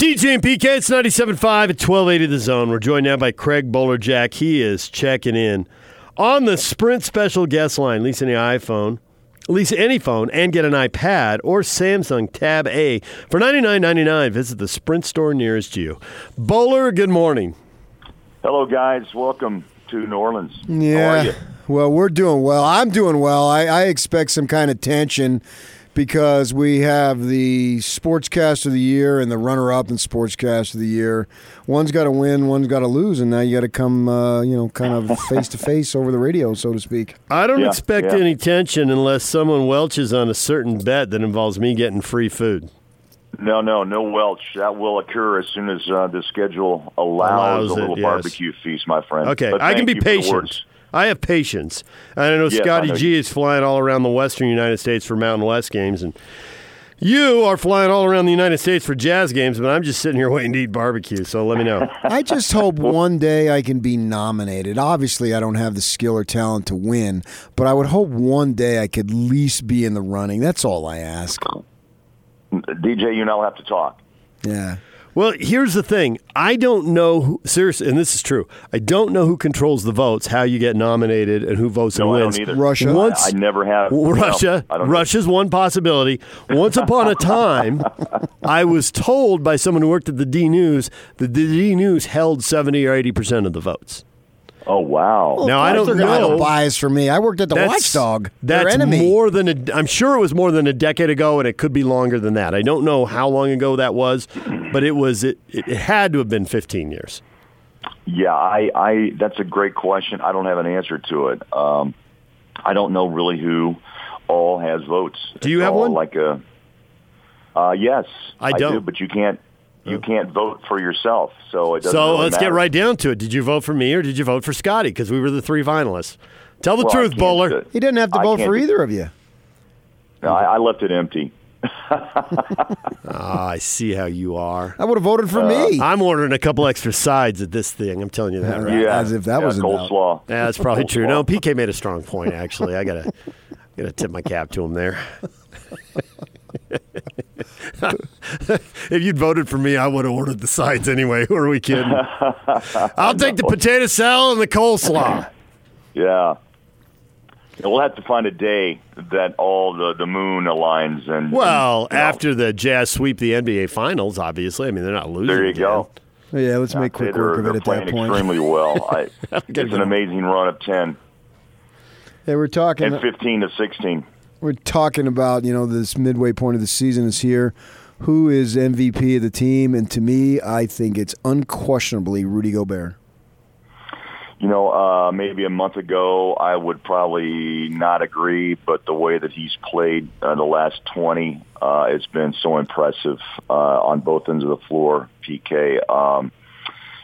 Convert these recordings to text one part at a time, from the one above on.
DJ and PK, it's 97.5 at 1280 The Zone. We're joined now by Craig Bolerjack. He is checking in on the Sprint special guest line. Lease any iPhone, lease any phone, and get an iPad or Samsung Tab A for $99.99. Visit the Sprint store nearest you. Bowler, good morning. Hello, guys. Welcome to New Orleans. How are Yeah. you? Well, we're doing well. I'm doing well. I, I expect some kind of tension because we have the Sportscast of the Year and the runner-up in Sportscast of the Year. One's got to win, one's got to lose, and now you got to come, uh, you know, kind of face to face over the radio, so to speak. I don't Yeah, expect yeah. any tension unless someone welches on a certain bet that involves me getting free food. No, no, no Welch. That will occur as soon as uh, the schedule allows, Allows a it, little yes. barbecue feast, my friend. Okay, But I can be you for patient. Words. I have patience. I know Yes, I Scotty know G you- is flying all around the western United States for Mountain West games, and you are flying all around the United States for jazz games, but I'm just sitting here waiting to eat barbecue, so let me know. I just hope one day I can be nominated. Obviously, I don't have the skill or talent to win, but I would hope one day I could at least be in the running. That's all I ask. DJ, you now have to talk. Yeah. Well, here's the thing. I don't know, who, seriously, and this is true, I don't know who controls the votes, how you get nominated, and who votes No, and I wins. don't either. Russia. Once- I, I never have. Russia. No, I Russia's one possibility. Once upon a time, I was told by someone who worked at the D News that the D News held 70 or 80% of the votes. Oh, wow. Now, I don't course they're know. a bias for me. I worked at the Watchdog. Their That's enemy. more than a. I'm sure it was more than a decade ago, and it could be longer than that. I don't know how long ago that was, but it was. It, it had to have been 15 years. Yeah, I, I. That's a great question. I don't have an answer to it. Um, I don't know really who all has votes. Do you It's have all one? Like a. Uh, yes, I do, don't. Oh. but you can't. You can't vote for yourself, so it doesn't. Matter. So really let's get right down to it. Did you vote for me or did you vote for Scotty? Because we were the three finalists. Tell the Well, truth, Bowler. He didn't have to I vote for either of you. No, I, I left it empty. Ah, I see how you are. I would have voted Uh, for me. I'm ordering a couple extra sides at this thing. I'm telling you that. Right? Yeah, As if that yeah, was in doubt. coleslaw. Yeah, that's probably true. No, PK made a strong point. Actually, I gotta gotta tip my cap to him there. if you'd voted for me, I would have ordered the sides anyway. Who are we kidding? I'll take the potato salad and the coleslaw. Yeah. We'll have to find a day that all the, the moon aligns and Well, and, you know, after the Jazz sweep the NBA Finals, obviously. I mean, they're not losing. there you again. go. yeah, let's make They're, quick work of it at that point. extremely well. I, Gotta it's an amazing run of ten Hey, we're talking. and fifteen to sixteen. We're talking about you know this midway point of the season is here. Who is MVP of the team? And to me, I think it's unquestionably Rudy Gobert. You know, uh, maybe a month ago I would probably not agree, but the way that he's played uh, the last twenty, uh, it's been so impressive uh, on both ends of the floor. PK. Um,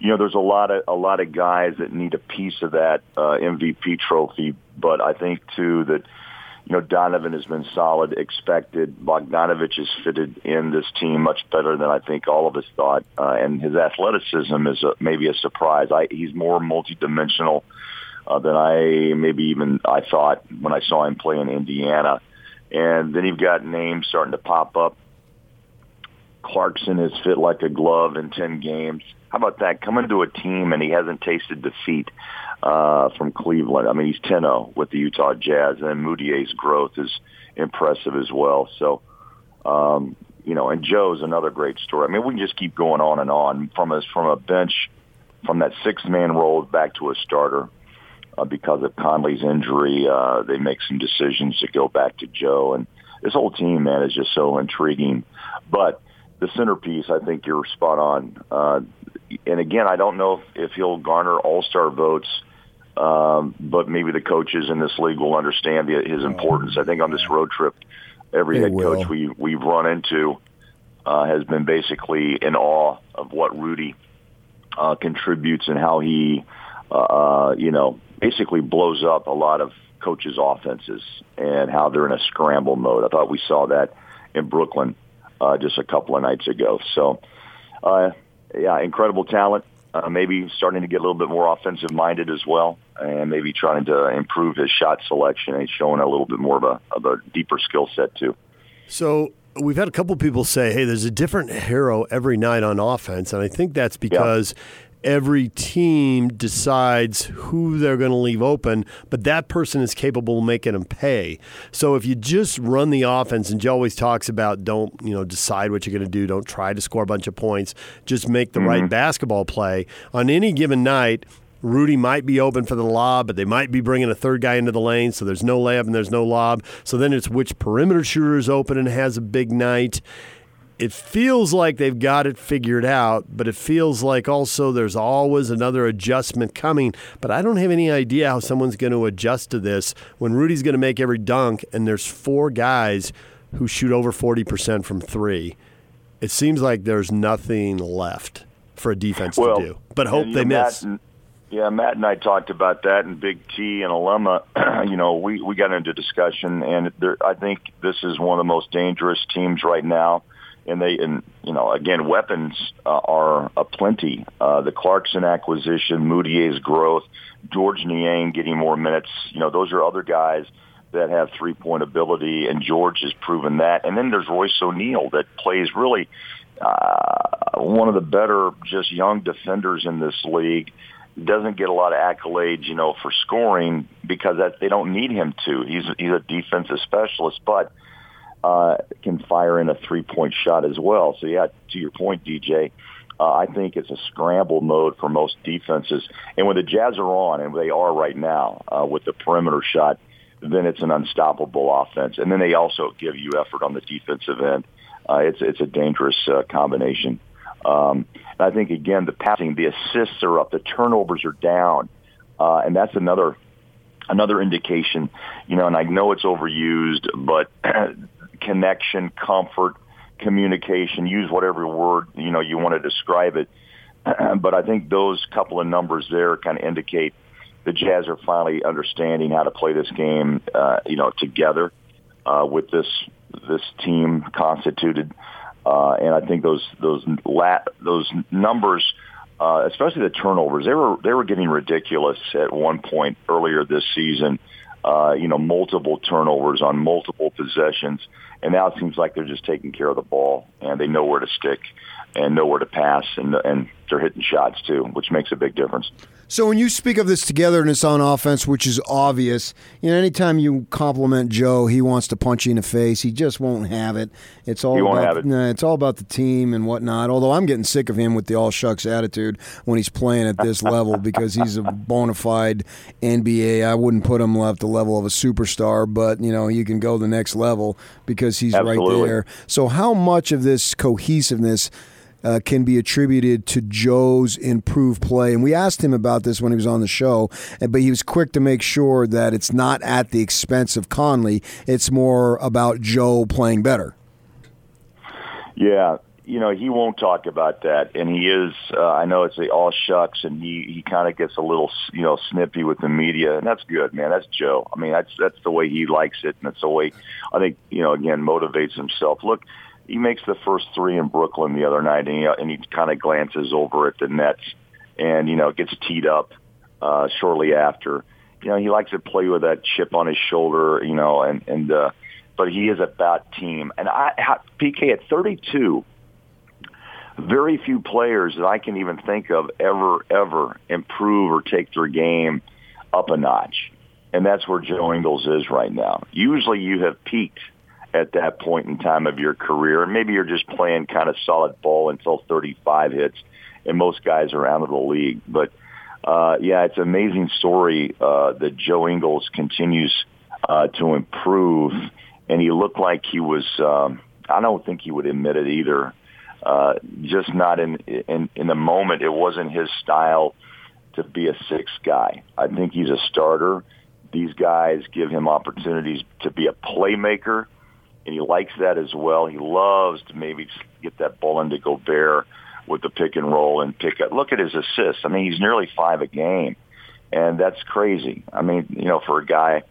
you know, there's a lot of a lot of guys that need a piece of that uh, MVP trophy, but I think too that you know Donovan has been solid, expected. Bogdanovich has fitted in this team much better than I think all of us thought, uh, and his athleticism is a, maybe a surprise. I, he's more multidimensional uh, than I maybe even I thought when I saw him play in Indiana. And then you've got names starting to pop up. Clarkson has fit like a glove in 10 games. How about that? Coming to a team and he hasn't tasted defeat uh, from Cleveland. I mean, he's 10-0 with the Utah Jazz, and Mudiay's growth is impressive as well. So, um, you know, and Joe's another great story. I mean, we can just keep going on and on from a, from a bench, from that six-man role back to a starter. Uh, because of Conley's injury, uh, they make some decisions to go back to Joe, and this whole team, man, is just so intriguing. But the centerpiece, I think you're spot on. Uh, and again, I don't know if, if he'll garner all-star votes, um, but maybe the coaches in this league will understand the, his importance. I think on this road trip, every They head will. coach we we've run into uh, has been basically in awe of what Rudy uh, contributes and how he, uh, you know, basically blows up a lot of coaches' offenses and how they're in a scramble mode. I thought we saw that in Brooklyn uh, just a couple of nights ago. So, uh, yeah, incredible talent. Uh, maybe starting to get a little bit more offensive minded as well, and maybe trying to improve his shot selection and showing a little bit more of a of a deeper skill set too. So we've had a couple people say, "Hey, there's a different hero every night on offense," and I think that's because. Every team decides who they're going to leave open, but that person is capable of making them pay. So if you just run the offense, and Joe always talks about don't you know decide what you're going to do, don't try to score a bunch of points, just make the mm-hmm. right basketball play on any given night. Rudy might be open for the lob, but they might be bringing a third guy into the lane, so there's no layup and there's no lob. So then it's which perimeter shooter is open and has a big night. It feels like they've got it figured out, but it feels like also there's always another adjustment coming. But I don't have any idea how someone's going to adjust to this when Rudy's going to make every dunk and there's four guys who shoot over 40% from three. It seems like there's nothing left for a defense well, to do, but hope they miss. Matt, yeah, Matt and I talked about that, and Big T and Alema. you know, we we got into discussion, and there, I think this is one of the most dangerous teams right now. And they, and you know, again, weapons uh, are aplenty. Uh, the Clarkson acquisition, Mudiay's growth, Georges Niang getting more minutes. You know, those are other guys that have three point ability, and George has proven that. And then there's Royce O'Neale that plays really uh, one of the better just young defenders in this league doesn't get a lot of accolades, you know, for scoring because that they don't need him to. He's he's a defensive specialist, but uh, can fire in a three point shot as well. So yeah, to your point, DJ, uh, I think it's a scramble mode for most defenses. And when the Jazz are on, and they are right now uh, with the perimeter shot, then it's an unstoppable offense. And then they also give you effort on the defensive end. Uh, it's it's a dangerous uh, combination. Um, I think again the passing, the assists are up, the turnovers are down, uh, and that's another another indication. You know, and I know it's overused, but connection, comfort, communication, use whatever word you know you want to describe it. but I think those couple of numbers there kind of indicate the Jazz are finally understanding how to play this game, uh, you know, together uh, with this this team constituted uh, and I think those those lat, those numbers, uh, especially the turnovers, they were they were getting ridiculous at one point earlier this season. Uh, you know, multiple turnovers on multiple possessions, and now it seems like they're just taking care of the ball and they know where to stick and know where to pass, and and they're hitting shots too, which makes a big difference. So when you speak of this togetherness on offense, which is obvious, you know, anytime you compliment Joe, he wants to punch you in the face. He just won't have it. It's all about it. Nah, it's all about the team and whatnot. Although I'm getting sick of him with the all shucks attitude when he's playing at this level because he's a bona fide NBA. I wouldn't put him at the level of a superstar, but you know, you can go the next level because he's Absolutely. right there. So how much of this cohesiveness uh, can be attributed to Joe's improved play. And we asked him about this when he was on the show, but he was quick to make sure that it's not at the expense of Conley. It's more about Joe playing better. Yeah, you know he won't talk about that, and he is. Uh, I know it's the all shucks, and he he kind of gets a little you know snippy with the media, and that's good, man. That's Joe. I mean, that's that's the way he likes it, and that's the way I think you know again motivates himself. Look, he makes the first three in Brooklyn the other night, and he, and he kind of glances over at the Nets, and you know gets teed up uh, shortly after. You know he likes to play with that chip on his shoulder, you know, and and uh, but he is a bad team. And I PK at 32, very few players that I can even think of ever ever improve or take their game up a notch, and that's where Joe Ingles is right now. Usually you have peaked at that point in time of your career. Maybe you're just playing kind of solid ball until 35 hits, and most guys are out of the league. But uh, yeah, it's an amazing story uh, that Joe Ingles continues uh, to improve, and he looked like he was. Um, I don't think he would admit it either. Uh, just not in, in in the moment. It wasn't his style to be a six guy. I think he's a starter. These guys give him opportunities to be a playmaker and he likes that as well. He loves to maybe get that ball into Gobert with the pick and roll and pick up. Look at his assists. I mean, he's nearly five a game, and that's crazy. I mean, you know, for a guy,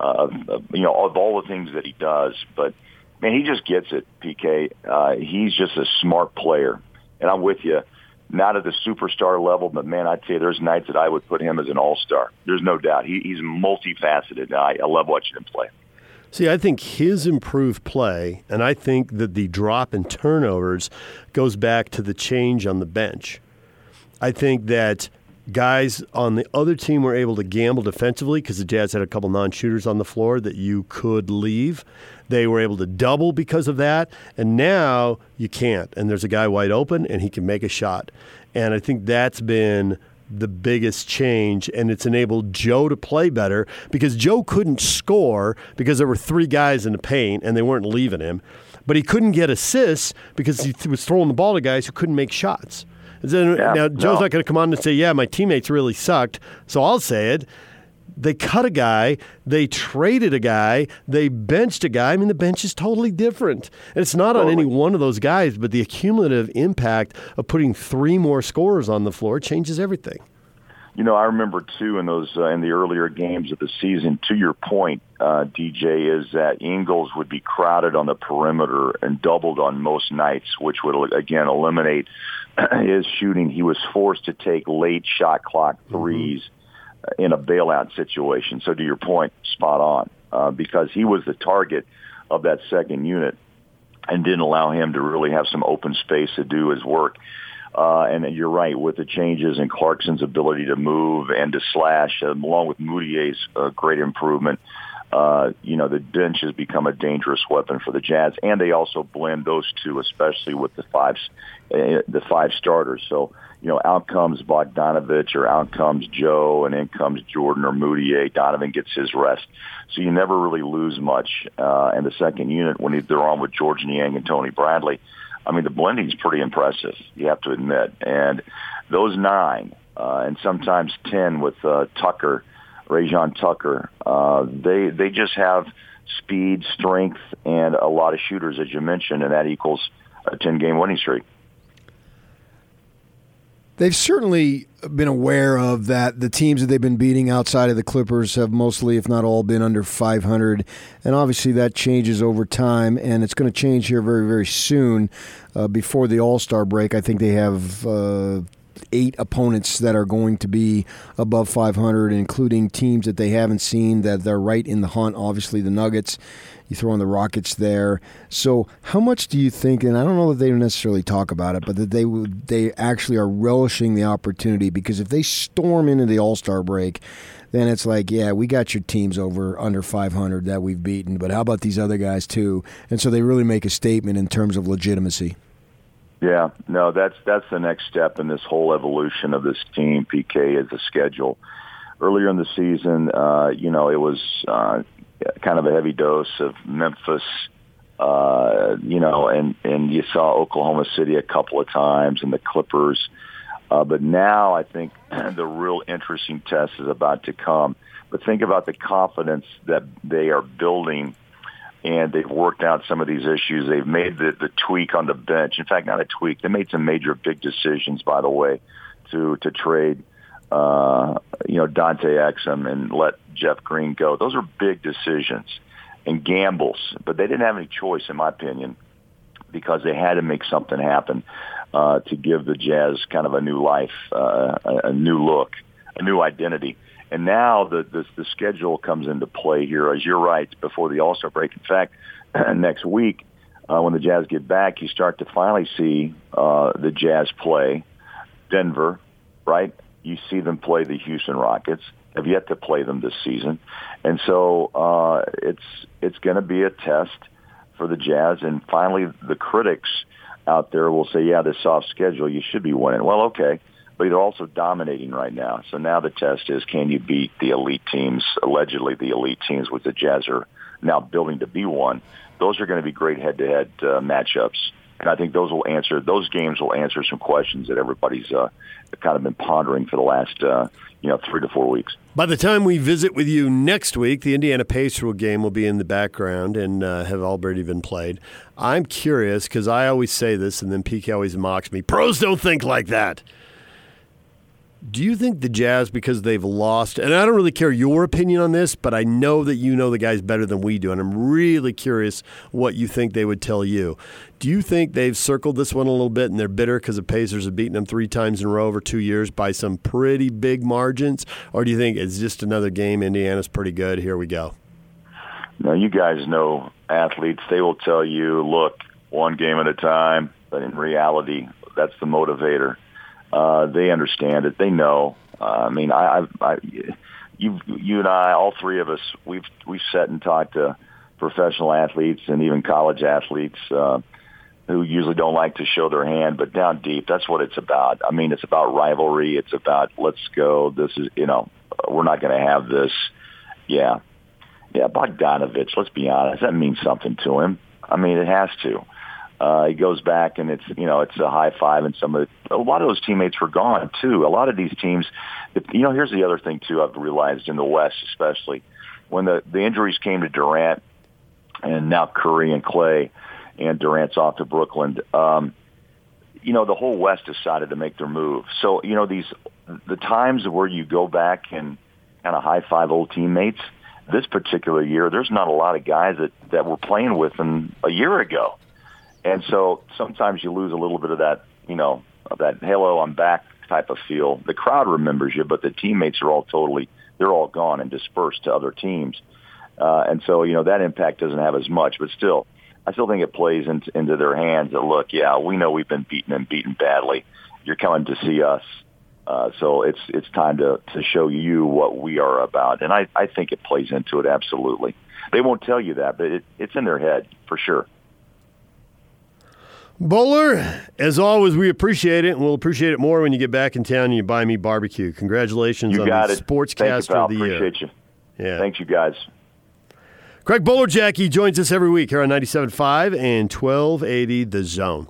uh, you know, of all the things that he does, but man, he just gets it. PK, uh, he's just a smart player, and I'm with you. Not at the superstar level, but man, I'd say there's nights that I would put him as an all-star. There's no doubt. He, he's multifaceted. I, I love watching him play. See, I think his improved play, and I think that the drop in turnovers goes back to the change on the bench. I think that guys on the other team were able to gamble defensively because the Jazz had a couple non shooters on the floor that you could leave. They were able to double because of that, and now you can't. And there's a guy wide open, and he can make a shot. And I think that's been the biggest change, and it's enabled Joe to play better because Joe couldn't score because there were three guys in the paint and they weren't leaving him. But he couldn't get assists because he was throwing the ball to guys who couldn't make shots. Yeah, now, Joe's no. not going to come on and say, yeah, my teammates really sucked. So I'll say it. They cut a guy, they traded a guy, they benched a guy. I mean, the bench is totally different. And it's not on any one of those guys, but the accumulative impact of putting three more scorers on the floor changes everything. You know, I remember too in those uh, in the earlier games of the season. To your point, uh, DJ, is that Ingles would be crowded on the perimeter and doubled on most nights, which would again eliminate his shooting. He was forced to take late shot clock 3s uh, in a bailout situation. So, to your point, spot on uh, because he was the target of that second unit and didn't allow him to really have some open space to do his work. Uh, and you're right with the changes in Clarkson's ability to move and to slash, along with Mudiay's uh, great improvement. Uh, you know, the bench has become a dangerous weapon for the Jazz, and they also blend those two, especially with the five, uh, the five starters. So, you know, out comes Bogdanovich or out comes Joe, and in comes Jordan or Mudiay. Donovan gets his rest, so you never really lose much. Uh, and the second unit, when they're on with Georges Niang and Tony Bradley, I mean, the blending's pretty impressive. You have to admit, and those nine uh, and sometimes ten with uh, Tucker, Rayjon Tucker, uh, they they just have speed, strength, and a lot of shooters, as you mentioned, and that equals a ten game winning streak. They've certainly been aware of that. The teams that they've been beating outside of the Clippers have mostly, if not all, been under 500. And obviously that changes over time, and it's going to change here very, very soon. Uh, before the All Star break, I think they have. Uh, Eight opponents that are going to be above 500, including teams that they haven't seen that they're right in the hunt. Obviously, the Nuggets, you throw in the Rockets there. So, how much do you think? And I don't know that they necessarily talk about it, but that they they actually are relishing the opportunity because if they storm into the All Star break, then it's like, yeah, we got your teams over under 500 that we've beaten, but how about these other guys too? And so they really make a statement in terms of legitimacy. Yeah, no, that's that's the next step in this whole evolution of this team. PK is the schedule. Earlier in the season, uh, you know, it was uh, kind of a heavy dose of Memphis, uh, you know, and and you saw Oklahoma City a couple of times and the Clippers. Uh, but now I think the real interesting test is about to come. But think about the confidence that they are building and they've worked out some of these issues. They've made the, the tweak on the bench. In fact, not a tweak. They made some major big decisions, by the way, to to trade, uh, you know, Dante Exum and let Jeff Green go. Those are big decisions and gambles, but they didn't have any choice, in my opinion, because they had to make something happen uh, to give the Jazz kind of a new life, uh, a, a new look, a new identity. And now the, the the schedule comes into play here, as you're right, before the All Star break. In fact, next week uh, when the Jazz get back, you start to finally see uh, the Jazz play Denver, right? You see them play the Houston Rockets. Have yet to play them this season, and so uh, it's it's going to be a test for the Jazz. And finally, the critics out there will say, "Yeah, this soft schedule, you should be winning." Well, okay but they're also dominating right now. So now the test is can you beat the elite teams, allegedly the elite teams, which the Jazz are now building to be one. Those are going to be great head-to-head uh, matchups. And I think those will answer those games will answer some questions that everybody's uh, kind of been pondering for the last uh, you know three to four weeks. By the time we visit with you next week, the Indiana Pacers game will be in the background and uh, have already been played. I'm curious because I always say this, and then PK always mocks me. Pros don't think like that. Do you think the Jazz, because they've lost, and I don't really care your opinion on this, but I know that you know the guys better than we do, and I'm really curious what you think they would tell you. Do you think they've circled this one a little bit and they're bitter because the Pacers have beaten them three times in a row over two years by some pretty big margins? Or do you think it's just another game? Indiana's pretty good. Here we go. Now, you guys know athletes. They will tell you, look, one game at a time. But in reality, that's the motivator. Uh, they understand it. They know. Uh, I mean, I, I, I, you, you and I, all three of us, we've we've sat and talked to professional athletes and even college athletes uh, who usually don't like to show their hand, but down deep, that's what it's about. I mean, it's about rivalry. It's about let's go. This is you know, we're not going to have this. Yeah, yeah, Bogdanovich. Let's be honest, that means something to him. I mean, it has to. Uh, he goes back and it's you know it's a high five and some of a lot of those teammates were gone too. A lot of these teams, you know, here's the other thing too. I've realized in the West, especially when the the injuries came to Durant and now Curry and Klay, and Durant's off to Brooklyn. Um, you know, the whole West decided to make their move. So you know these the times where you go back and kind of high five old teammates. This particular year, there's not a lot of guys that that were playing with them a year ago. And so sometimes you lose a little bit of that, you know, of that "Hello, I'm back" type of feel. The crowd remembers you, but the teammates are all totally they're all gone and dispersed to other teams. Uh, and so you know that impact doesn't have as much, but still, I still think it plays into, into their hands. That look, yeah, we know we've been beaten and beaten badly. You're coming to see us, uh, so it's it's time to to show you what we are about. And I I think it plays into it absolutely. They won't tell you that, but it, it's in their head for sure. Bowler, as always, we appreciate it, and we'll appreciate it more when you get back in town and you buy me barbecue. Congratulations you on got the it. Sportscaster Thank you, of the Year. Appreciate you. Yeah. Thanks, you guys. Craig Bowler Jackie joins us every week here on 97.5 and 1280 The Zone.